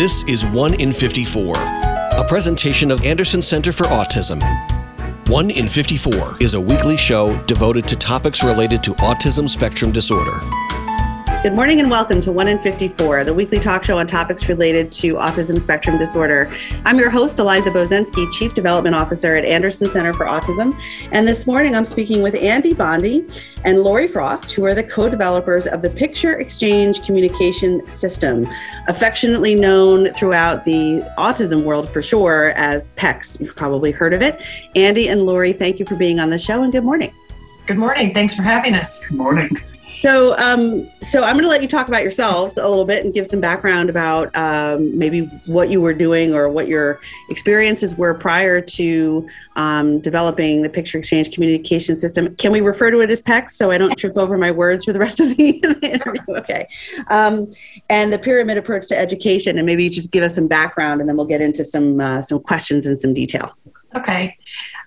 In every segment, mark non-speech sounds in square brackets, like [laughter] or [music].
This is 1 in 54, a presentation of Anderson Center for Autism. 1 in 54 is a weekly show devoted to topics related to autism spectrum disorder. Good morning and welcome to 1 in 54, the weekly talk show on topics related to autism spectrum disorder. I'm your host, Eliza Bozensky, Chief Development Officer at Anderson Center for Autism. And this morning I'm speaking with Andy Bondy and Lori Frost, who are the co developers of the Picture Exchange Communication System, affectionately known throughout the autism world for sure as PECS. You've probably heard of it. Andy and Lori, thank you for being on the show and good morning. Good morning. Thanks for having us. Good morning. So, um, so I'm going to let you talk about yourselves a little bit and give some background about um, maybe what you were doing or what your experiences were prior to um, developing the Picture Exchange Communication System. Can we refer to it as PECS so I don't trip over my words for the rest of the, [laughs] interview? Okay. Um, and the pyramid approach to education, and maybe you just give us some background, and then we'll get into some uh, some questions in some detail. Okay.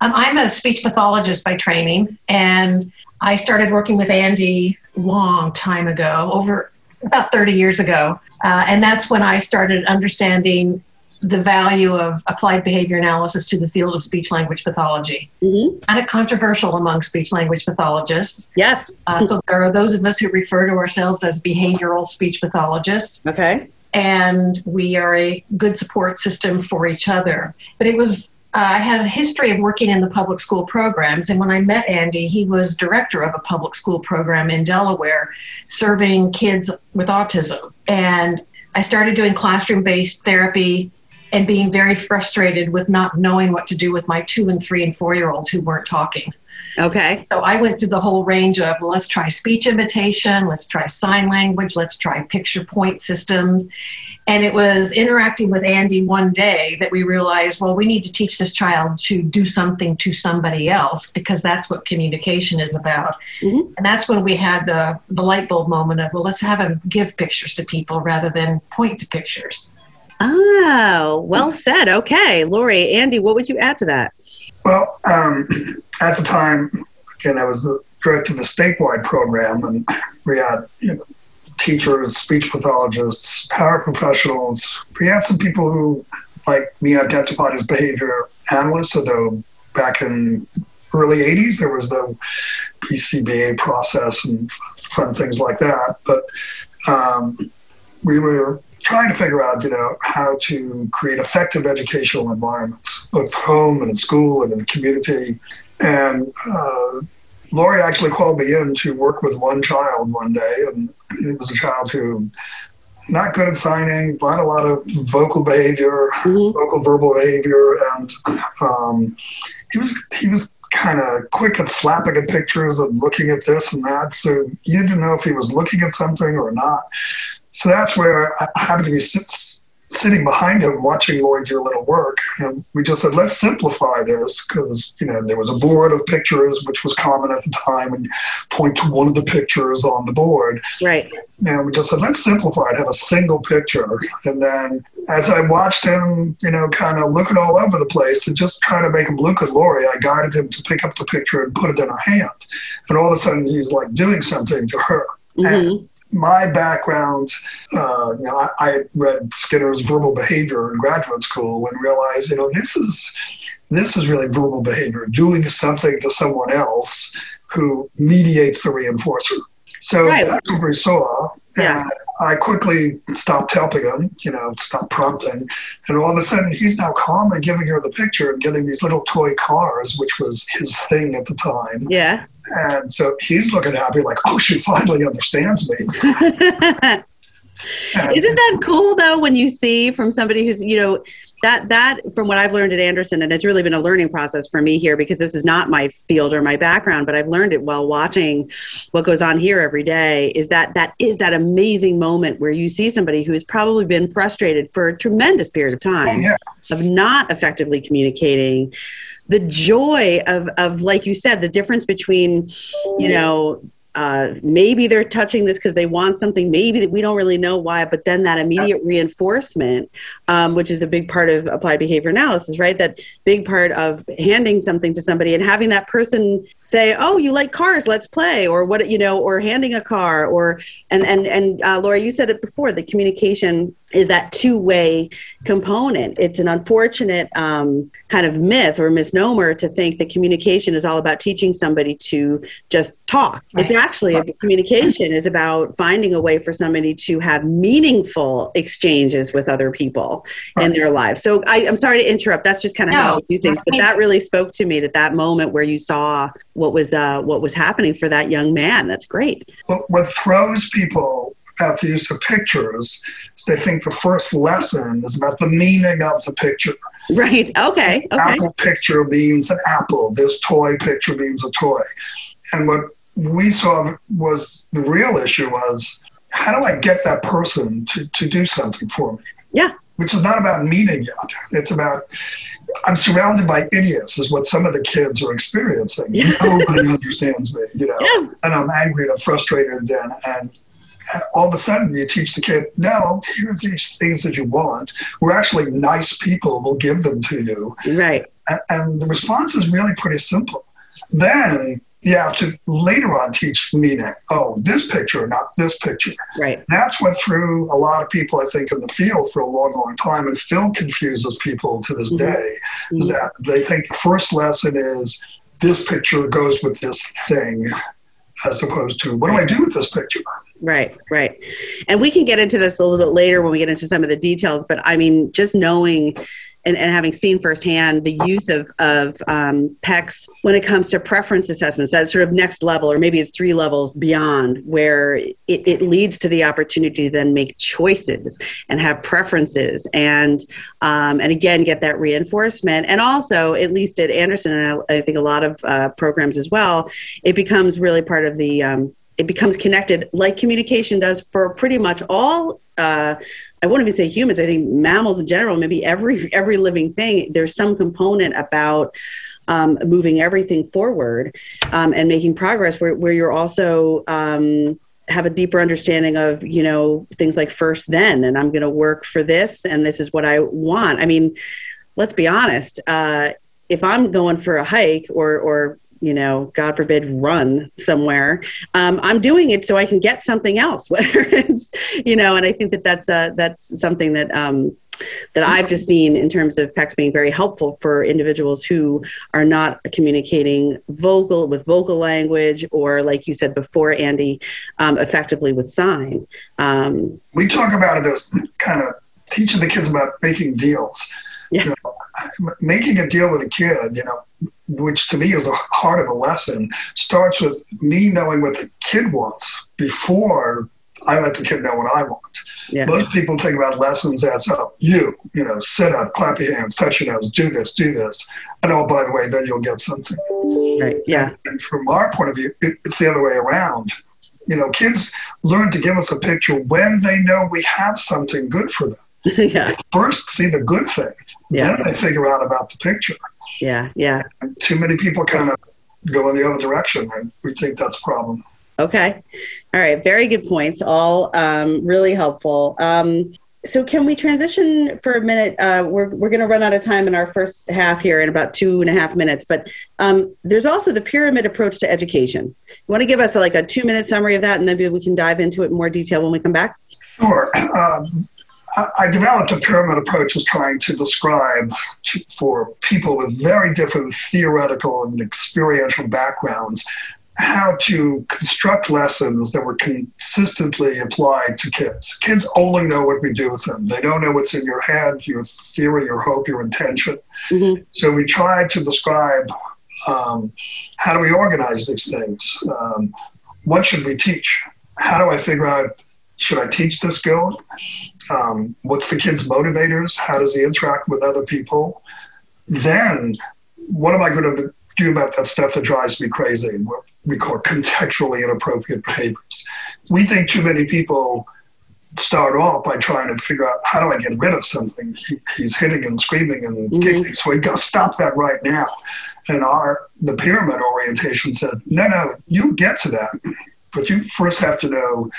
Um, I'm a speech pathologist by training, and I started working with Andy long time ago, over about 30 years ago. Uh, and that's when I started understanding the value of applied behavior analysis to the field of speech language pathology. Mm-hmm. Kind of controversial among speech language pathologists. Yes. Uh, so there are those of us who refer to ourselves as behavioral speech pathologists. Okay. And we are a good support system for each other. But it was Uh, I had a history of working in the public school programs. And when I met Andy, he was director of a public school program in Delaware serving kids with autism. And I started doing classroom based therapy and being very frustrated with not knowing what to do with my two and three and four year olds who weren't talking. Okay. So I went through the whole range of well, let's try speech imitation, let's try sign language, let's try picture point systems. And it was interacting with Andy one day that we realized, well, we need to teach this child to do something to somebody else because that's what communication is about. Mm-hmm. And that's when we had the, the light bulb moment of, well, let's have him give pictures to people rather than point to pictures. Oh, well said. Okay. Lori, Andy, what would you add to that? Well, um, at the time, again, I was the director of the statewide program, and we had you know, teachers, speech pathologists, paraprofessionals. We had some people who, like me, identified as behavior analysts. Although back in early 80s, there was the BCBA process and fun things like that. But um, we were trying to figure out, you know, how to create effective educational environments, both home and in school and in the community. And uh, Lori actually called me in to work with one child one day, and it was a child who not good at signing, not a lot of vocal behavior, mm-hmm. vocal verbal behavior, and um, he was he was kind of quick at slapping at pictures and looking at this and that. So you didn't know if he was looking at something or not. So that's where I happened to be sitting behind him watching Lori do a little work. And we just said, let's simplify this because, you know, there was a board of pictures, which was common at the time, and point to one of the pictures on the board. Right. And we just said, let's simplify it, have a single picture. And then as I watched him, you know, kind of looking all over the place and just trying to make him look at Lori, I guided him to pick up the picture and put it in her hand. And all of a sudden, he's like doing something to her. Mm-hmm. And my background, uh, you know, I, I, read Skinner's verbal behavior in graduate school and realized, you know, this is this is really verbal behavior, doing something to someone else who mediates the reinforcer. So right. that's what we saw. Yeah. I quickly stopped helping him, you know, stopped prompting. And all of a sudden, he's now calmly giving her the picture and getting these little toy cars, which was his thing at the time. Yeah. And so he's looking happy, like, oh, she finally understands me. [laughs] Isn't that cool though when you see from somebody who's, you know, that that from what I've learned at Anderson, and it's really been a learning process for me here because this is not my field or my background, but I've learned it while watching what goes on here every day, is that that is that amazing moment where you see somebody who has probably been frustrated for a tremendous period of time oh, yeah. of not effectively communicating the joy of of like you said the difference between you know uh, maybe they're touching this because they want something maybe we don't really know why but then that immediate reinforcement um, which is a big part of applied behavior analysis right? That big part of handing something to somebody and having that person say oh you like cars let's play or what you know or handing a car or and and and uh, laura you said it before the communication is that two-way component. It's an unfortunate um, kind of myth or misnomer to think that communication is all about teaching somebody to just talk. Right. it's actually right. communication is about finding a way for somebody to have meaningful exchanges with other people right. in their lives. So I, am sorry to interrupt. That's just kind of no, how we do things. but that really spoke to me that that moment where you saw what was uh, what was happening for that young man. That's great. What throws people about the use of pictures is they think the first lesson is about the meaning of the picture. Right. Okay. Okay. Apple picture means an apple. This toy picture means a toy. And what we saw was the real issue was how do I get that person to, to do something for me? Yeah. Which is not about meaning yet. It's about I'm surrounded by idiots, is what some of the kids are experiencing. [laughs] Nobody understands me, you know. Yes. And I'm angry and I'm frustrated and, and all of a sudden you teach the kid, no, here are these things that you want. We're actually nice people. We'll give them to you. Right. And the response is really pretty simple. Then you have to later on teach meaning. Oh, this picture, not this picture. Right. That's what threw a lot of people, I think, in the field for a long, long time and still confuses people to this mm-hmm. day. Is that they think the first lesson is this picture goes with this thing as opposed to what do I do with this picture? Right, right. And we can get into this a little bit later when we get into some of the details, but I mean, just knowing and, and having seen firsthand the use of, of um, PECS when it comes to preference assessments, that sort of next level, or maybe it's three levels beyond, where it, it leads to the opportunity to then make choices and have preferences and, um, and again, get that reinforcement. And also, at least at Anderson, and I, I think a lot of uh, programs as well, it becomes really part of the um, it becomes connected like communication does for pretty much all uh, i won't even say humans i think mammals in general maybe every every living thing there's some component about um, moving everything forward um, and making progress where, where you're also um, have a deeper understanding of you know things like first then and i'm going to work for this and this is what i want. I mean let's be honest uh, if i'm going for a hike or or you know, God forbid, run somewhere. Um, I'm doing it so I can get something else, [laughs] whether it's, you know, and I think that that's uh, that's something that um, that I've just seen in terms of PECS being very helpful for individuals who are not communicating vocal with vocal language or, like you said before, Andy, um, effectively with sign. Um, we talk about it as kind of teaching the kids about making deals. Yeah. You know, making a deal with a kid, you know, which to me is the heart of a lesson, starts with me knowing what the kid wants before I let the kid know what I want. Yeah. Most people think about lessons as, oh, you, you know, sit up, clap your hands, touch your nose, do this, do this. And oh, by the way, then you'll get something. Right. Yeah. And, and from our point of view, it, it's the other way around. You know, kids learn to give us a picture when they know we have something good for them. [laughs] yeah. First, see the good thing. Yeah. Then they figure out about the picture. Yeah, yeah. Too many people kind of go in the other direction, and we think that's a problem. Okay. All right. Very good points. All um, really helpful. Um, so, can we transition for a minute? Uh, we're we're going to run out of time in our first half here in about two and a half minutes. But um, there's also the pyramid approach to education. You want to give us a, like a two minute summary of that, and then maybe we can dive into it in more detail when we come back. Sure. I developed a pyramid approach as trying to describe to, for people with very different theoretical and experiential backgrounds how to construct lessons that were consistently applied to kids. Kids only know what we do with them. They don't know what's in your head, your theory, your hope, your intention. Mm-hmm. So we tried to describe um, how do we organize these things? Um, what should we teach? How do I figure out should I teach this skill? Um, what's the kid's motivators? How does he interact with other people? Then, what am I going to do about that stuff that drives me crazy? What we call contextually inappropriate behaviors. We think too many people start off by trying to figure out how do I get rid of something. He, he's hitting and screaming and mm-hmm. kicking, so we got to stop that right now. And our the pyramid orientation said, no, no, you get to that, but you first have to know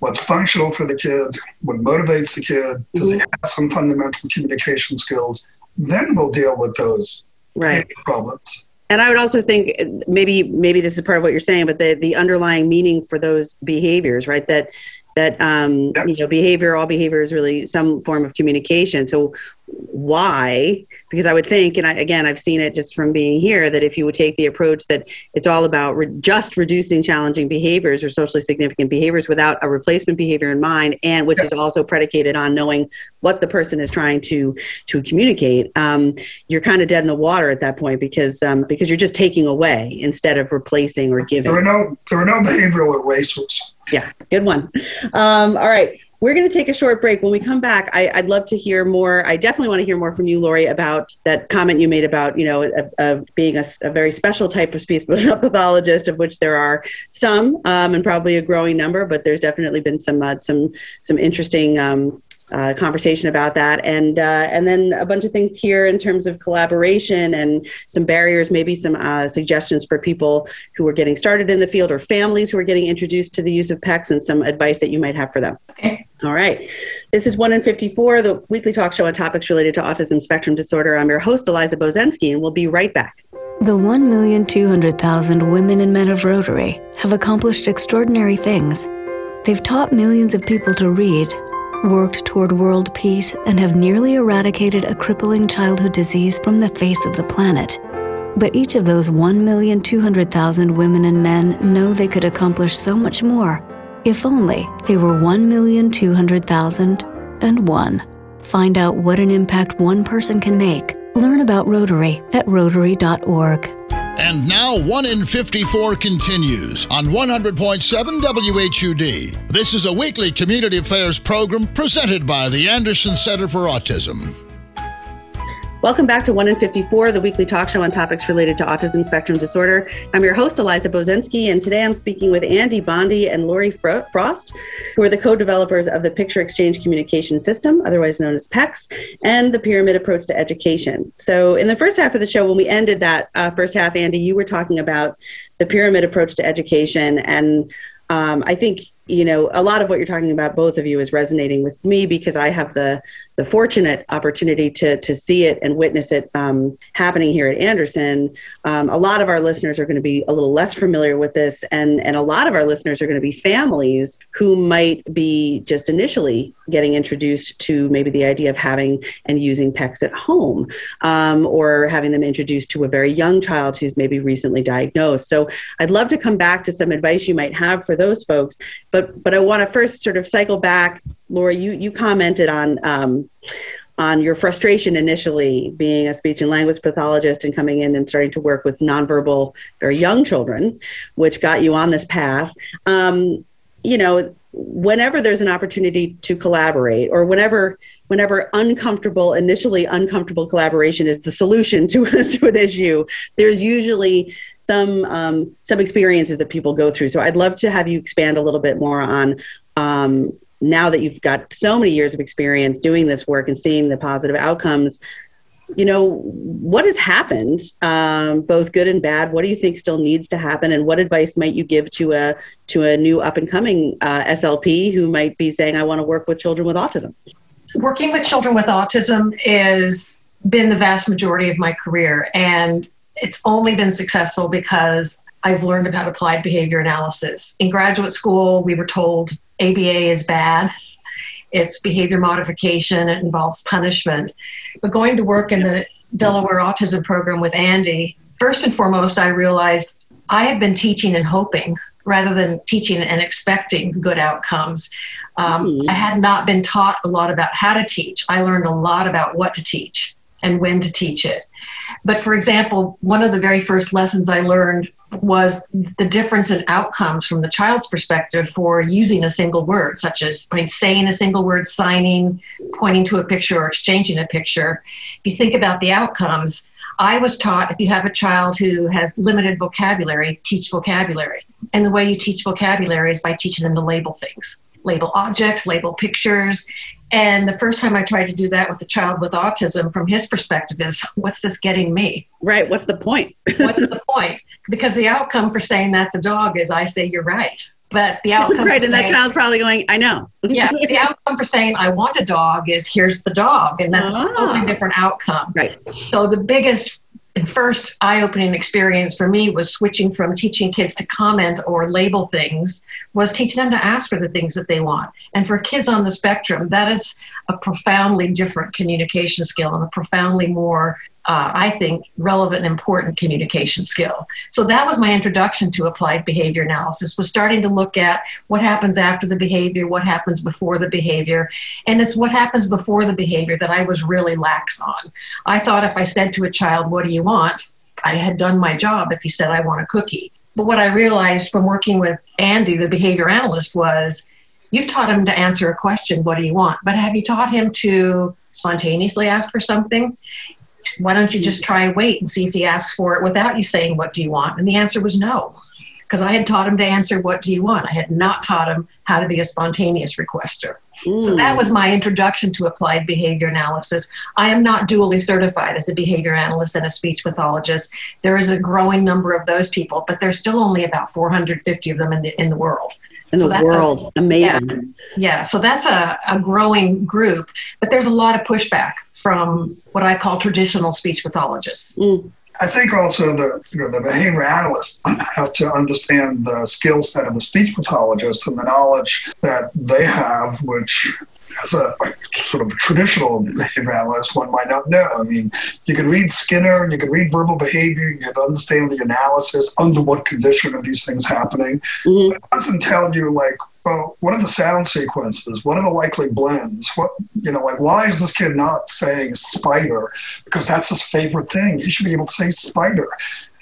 what's functional for the kid, what motivates the kid, does he mm-hmm. have some fundamental communication skills? Then we'll deal with those right. problems. and I would also think maybe maybe this is part of what you're saying, but the the underlying meaning for those behaviors, right? That that um, yes. you know behavior, all behavior is really some form of communication. So why because i would think and I, again i've seen it just from being here that if you would take the approach that it's all about re- just reducing challenging behaviors or socially significant behaviors without a replacement behavior in mind and which is also predicated on knowing what the person is trying to to communicate um, you're kind of dead in the water at that point because um, because you're just taking away instead of replacing or giving. There are no there are no behavioral erasers. Yeah good one. Um, all right we're going to take a short break. When we come back, I, would love to hear more. I definitely want to hear more from you, Lori, about that comment you made about, you know, uh, uh, being a, a, very special type of speech [laughs] pathologist, of which there are some, um, and probably a growing number. But there's definitely been some uh, some some interesting um, uh, conversation about that, and uh, and then a bunch of things here in terms of collaboration and some barriers, maybe some uh, suggestions for people who are getting started in the field or families who are getting introduced to the use of PECS, and some advice that you might have for them. Okay. All right. This is 1 in 54, the weekly talk show on topics related to autism spectrum disorder. I'm your host, Eliza Bozensky, and we'll be right back. The 1,200,000 women and men of Rotary have accomplished extraordinary things. They've taught millions of people to read worked toward world peace, and have nearly eradicated a crippling childhood disease from the face of the planet. But each of those 1,200,000 women and men know they could accomplish so much more if only they were 1,200,001. Find out what an impact one person can make. Learn about Rotary at Rotary.org. And now 1 in 54 continues on 100.7 WHUD. This is a weekly community affairs program presented by the Anderson Center for Autism. Welcome back to 1 in 54, the weekly talk show on topics related to autism spectrum disorder. I'm your host, Eliza Bozensky, and today I'm speaking with Andy Bondy and Lori Frost, who are the co developers of the Picture Exchange Communication System, otherwise known as PECS, and the Pyramid Approach to Education. So, in the first half of the show, when we ended that uh, first half, Andy, you were talking about the pyramid approach to education. And um, I think you know a lot of what you're talking about both of you is resonating with me because i have the the fortunate opportunity to to see it and witness it um, happening here at Anderson. Um, a lot of our listeners are going to be a little less familiar with this, and and a lot of our listeners are going to be families who might be just initially getting introduced to maybe the idea of having and using PECS at home, um, or having them introduced to a very young child who's maybe recently diagnosed. So I'd love to come back to some advice you might have for those folks, but but I want to first sort of cycle back Laura, you you commented on um, on your frustration initially being a speech and language pathologist and coming in and starting to work with nonverbal, very young children, which got you on this path. Um, you know, whenever there's an opportunity to collaborate, or whenever whenever uncomfortable, initially uncomfortable collaboration is the solution to, [laughs] to an issue, there's usually some um, some experiences that people go through. So I'd love to have you expand a little bit more on um, now that you've got so many years of experience doing this work and seeing the positive outcomes you know what has happened um, both good and bad? What do you think still needs to happen? And what advice might you give to a to a new up and coming uh, slp who might be saying i want to work with children with autism working with children with autism has been the vast majority of my career and it's only been successful because I've learned about applied behavior analysis. In graduate school, we were told ABA is bad. It's behavior modification. It involves punishment. But going to work in the Delaware Autism Program with Andy, first and foremost, I realized I had been teaching and hoping rather than teaching and expecting good outcomes. Um, mm-hmm. I had not been taught a lot about how to teach. I learned a lot about what to teach and when to teach it. But for example, one of the very first lessons I learned was the difference in outcomes from the child's perspective for using a single word, such as I mean, saying a single word, signing, pointing to a picture, or exchanging a picture. If you think about the outcomes, I was taught if you have a child who has limited vocabulary, teach vocabulary. And the way you teach vocabulary is by teaching them to label things, label objects, label pictures, and the first time I tried to do that with a child with autism, from his perspective, is [laughs] what's this getting me? Right. What's the point? what's the [laughs] point? Because the outcome for saying that's a dog is I say you're right. But the [laughs] outcome right, and saying, that child's probably going, I know. [laughs] yeah, the outcome for saying I want a dog is here's the dog, and that's a totally ah. different outcome. Right. So the biggest first eye-opening experience for me was switching from teaching kids to comment or label things was teaching them to ask for the things that they want and for kids on the spectrum that is a profoundly different communication skill and a profoundly more uh, I think, relevant and important communication skill. So that was my introduction to applied behavior analysis, was starting to look at what happens after the behavior, what happens before the behavior. And it's what happens before the behavior that I was really lax on. I thought if I said to a child, what do you want? I had done my job if he said, I want a cookie. But what I realized from working with Andy, the behavior analyst, was you've taught him to answer a question, what do you want? But have you taught him to spontaneously ask for something? Why don't you just try and wait and see if he asks for it without you saying, What do you want? And the answer was no, because I had taught him to answer, What do you want? I had not taught him how to be a spontaneous requester. Mm. So that was my introduction to applied behavior analysis. I am not dually certified as a behavior analyst and a speech pathologist. There is a growing number of those people, but there's still only about 450 of them in the, in the world in so the world. A, Amazing. Yeah, yeah, so that's a, a growing group, but there's a lot of pushback from what I call traditional speech pathologists. Mm. I think also the you know, the behavior analysts have to understand the skill set of the speech pathologist and the knowledge that they have, which as a sort of traditional behavior analyst, one might not know. I mean, you can read Skinner and you can read verbal behavior, you can understand the analysis, under what condition are these things happening. Mm-hmm. It doesn't tell you, like, well, what are the sound sequences? What are the likely blends? What, you know, like, why is this kid not saying spider? Because that's his favorite thing. He should be able to say spider.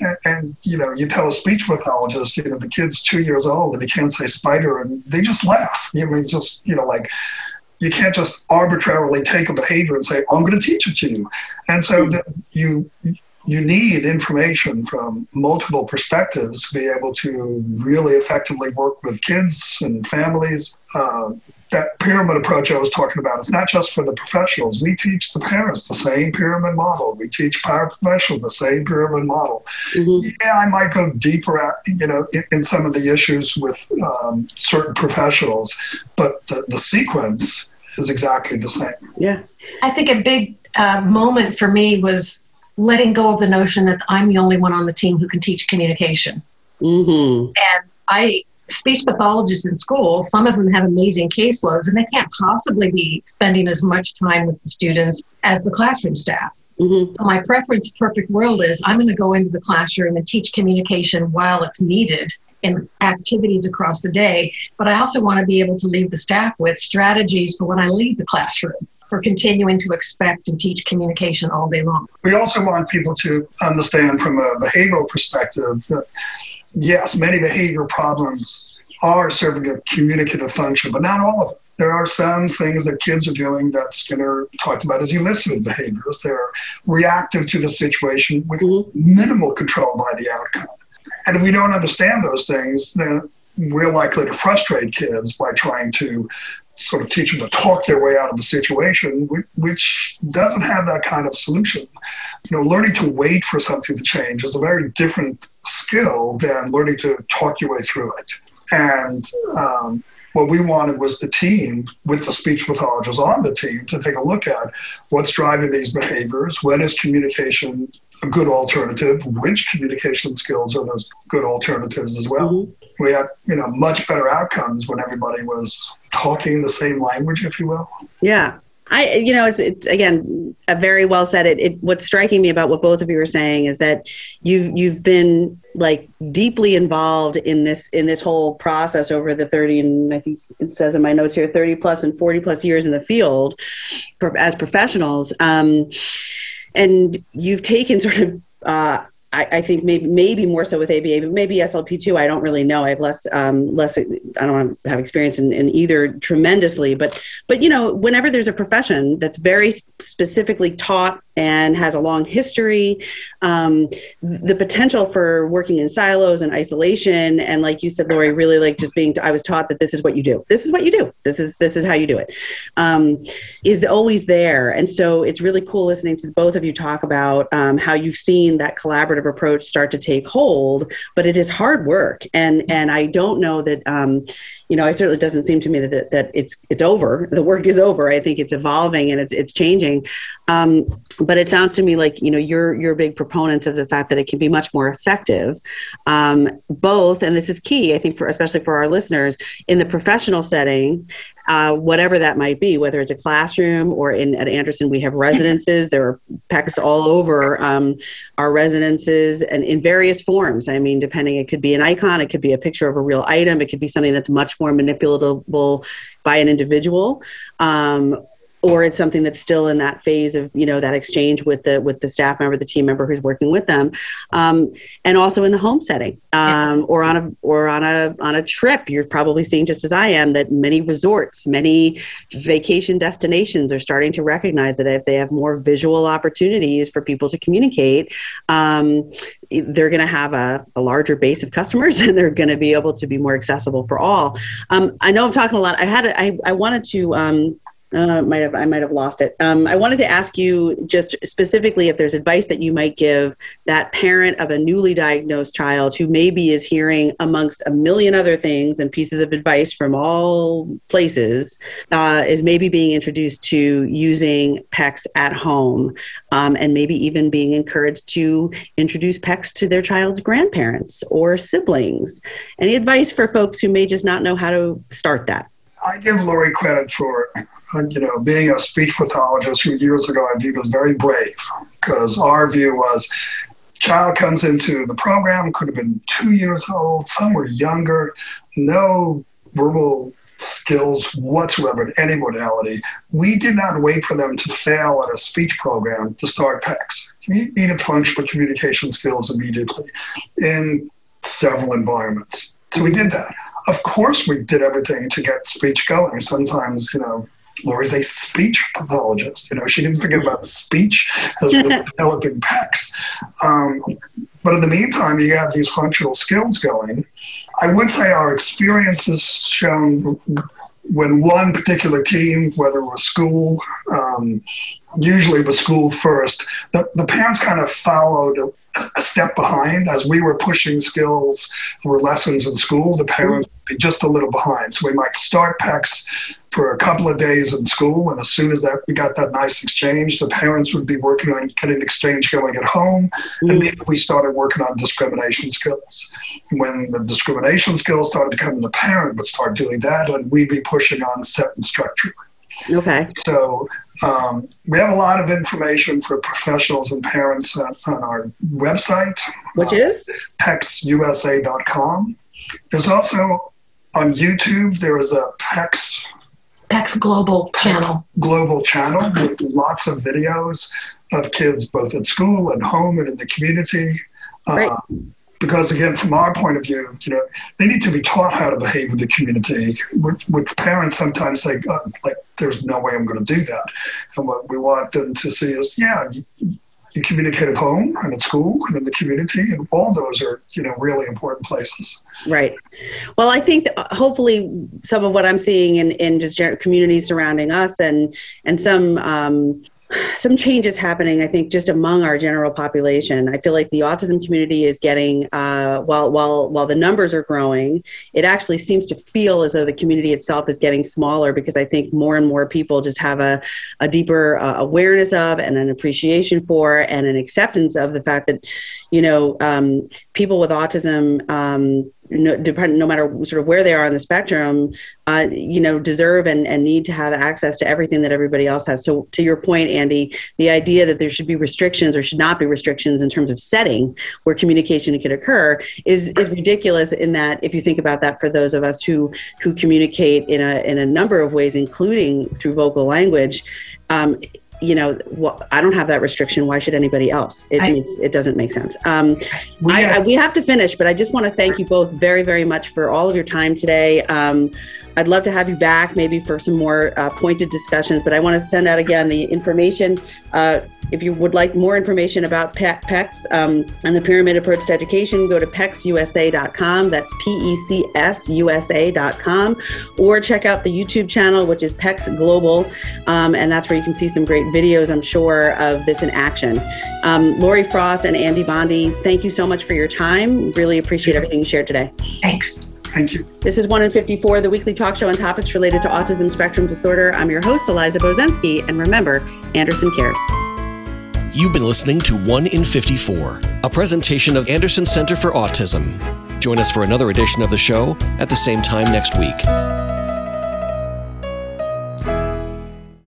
And, and, you know, you tell a speech pathologist, you know, the kid's two years old and he can't say spider, and they just laugh. You know, it's just, you know, like you can't just arbitrarily take a behavior and say, I'm going to teach it to you. And so you you need information from multiple perspectives to be able to really effectively work with kids and families. Uh, that pyramid approach I was talking about. It's not just for the professionals. We teach the parents the same pyramid model. We teach paraprofessionals the same pyramid model. Mm-hmm. Yeah, I might go deeper at, you know, in, in some of the issues with um, certain professionals, but the, the sequence is exactly the same. Yeah. I think a big uh, moment for me was letting go of the notion that I'm the only one on the team who can teach communication. Mm-hmm. And I, speech pathologists in school, some of them have amazing caseloads, and they can't possibly be spending as much time with the students as the classroom staff. Mm-hmm. My preference, perfect world is I'm going to go into the classroom and teach communication while it's needed in activities across the day. But I also want to be able to leave the staff with strategies for when I leave the classroom for continuing to expect and teach communication all day long. We also want people to understand from a behavioral perspective that, yes, many behavior problems are serving a communicative function, but not all of them. There are some things that kids are doing that Skinner talked about as elicited behaviors. They're reactive to the situation with mm-hmm. minimal control by the outcome. And if we don't understand those things, then we're likely to frustrate kids by trying to sort of teach them to talk their way out of a situation, which doesn't have that kind of solution. You know, learning to wait for something to change is a very different skill than learning to talk your way through it. And um, what we wanted was the team with the speech pathologists on the team to take a look at what's driving these behaviors, when is communication a good alternative, which communication skills are those good alternatives as well. Mm-hmm. We had, you know, much better outcomes when everybody was talking the same language, if you will. Yeah. I, you know, it's, it's again, a very well said. It, it, what's striking me about what both of you are saying is that you've, you've been like deeply involved in this, in this whole process over the 30 and I think it says in my notes here, 30 plus and 40 plus years in the field as professionals. Um, and you've taken sort of uh, I, I, think maybe maybe more so with ABA, but maybe SLP too. I don't really know. I have less um, less. I don't have experience in, in, either tremendously, but but you know, whenever there's a profession that's very specifically taught and has a long history. Um, the potential for working in silos and isolation, and like you said, Lori, really like just being. I was taught that this is what you do. This is what you do. This is this is how you do it. Um, is always there, and so it's really cool listening to both of you talk about um, how you've seen that collaborative approach start to take hold. But it is hard work, and and I don't know that um, you know, it certainly doesn't seem to me that, that, that it's it's over. The work is over. I think it's evolving and it's it's changing. Um, but it sounds to me like you know you're you're big proponents of the fact that it can be much more effective um, both and this is key i think for especially for our listeners in the professional setting uh, whatever that might be, whether it's a classroom or in at Anderson, we have residences. There are PECS all over um, our residences and in various forms. I mean, depending, it could be an icon, it could be a picture of a real item, it could be something that's much more manipulatable by an individual. Um, or it's something that's still in that phase of you know that exchange with the with the staff member the team member who's working with them um, and also in the home setting um, or on a or on a on a trip. You're probably seeing just as i am that many resorts many vacation destinations are starting to recognize that if they have more visual opportunities for people to communicate um, they're going to have a, a, larger base of customers [laughs] and they're going to be able to be more accessible for all. Um, i know i'm talking a lot. I had I, I wanted to um, uh, might have I might have lost it. Um, I wanted to ask you just specifically if there's advice that you might give that parent of a newly diagnosed child who maybe is hearing amongst a million other things and pieces of advice from all places uh, is maybe being introduced to using PECS at home um, and maybe even being encouraged to introduce PECS to their child's grandparents or siblings. Any advice for folks who may just not know how to start that? I give Lori credit for, uh, you know, being a speech pathologist who years ago I viewed as very brave because our view was child comes into the program, could have been two years old, some were younger, no verbal skills whatsoever in any modality. We did not wait for them to fail at a speech program to start PECS. You needed functional communication skills immediately in several environments. So we did that of course we did everything to get speech going. Sometimes, you know, Lori's a speech pathologist. You know, she didn't forget about speech as we were [laughs] developing PECS. Um, but in the meantime, you have these functional skills going. I would say our experiences shown when one particular team, whether it was school, um, usually it was school first, the, the parents kind of followed a step behind as we were pushing skills or lessons in school. The parents would be just a little behind. So we might start PECS for a couple of days in school, and as soon as that we got that nice exchange, the parents would be working on getting the exchange going at home, and maybe we started working on discrimination skills. When the discrimination skills started to come, the parent would start doing that, and we'd be pushing on set and structure. Okay. So um, we have a lot of information for professionals and parents on, on our website, which uh, is pecsusa.com. There's also on YouTube, there is a PEX. PECS Global PECS channel. Global channel with lots of videos of kids both at school and home and in the community. Right. Uh, because again, from our point of view, you know, they need to be taught how to behave in the community. With, with parents, sometimes they uh, like, there's no way I'm going to do that. And what we want them to see is, yeah, you, you communicate at home and at school and in the community, and all those are, you know, really important places. Right. Well, I think hopefully some of what I'm seeing in, in just communities surrounding us and and some um, some changes happening i think just among our general population. I feel like the autism community is getting uh, while while while the numbers are growing it actually seems to feel as though the community itself is getting smaller because i think more and more people just have a, a deeper uh, awareness of and an appreciation for and an acceptance of the fact that you know um, people with autism um, no, depend, no matter sort of where they are on the spectrum, uh, you know, deserve and, and need to have access to everything that everybody else has. So, to your point, Andy, the idea that there should be restrictions or should not be restrictions in terms of setting where communication can occur is is ridiculous. In that, if you think about that, for those of us who who communicate in a in a number of ways, including through vocal language. Um, you know, well, I don't have that restriction. Why should anybody else? It I, means it doesn't make sense. Um, we, I, have, I, we have to finish, but I just want to thank you both very, very much for all of your time today. Um, I'd love to have you back maybe for some more uh, pointed discussions, but I want to send out again the information. Uh, if you would like more information about PECS um, and the pyramid approach to education, go to PECSUSA.com. That's P E C S U S A.com. Or check out the YouTube channel, which is PECS Global. Um, and that's where you can see some great videos, I'm sure, of this in action. Um, Lori Frost and Andy Bondy, thank you so much for your time. Really appreciate everything you shared today. Thanks. Thank you. This is 1 in 54, the weekly talk show on topics related to autism spectrum disorder. I'm your host, Eliza Bozensky, and remember, Anderson cares. You've been listening to 1 in 54, a presentation of Anderson Center for Autism. Join us for another edition of the show at the same time next week.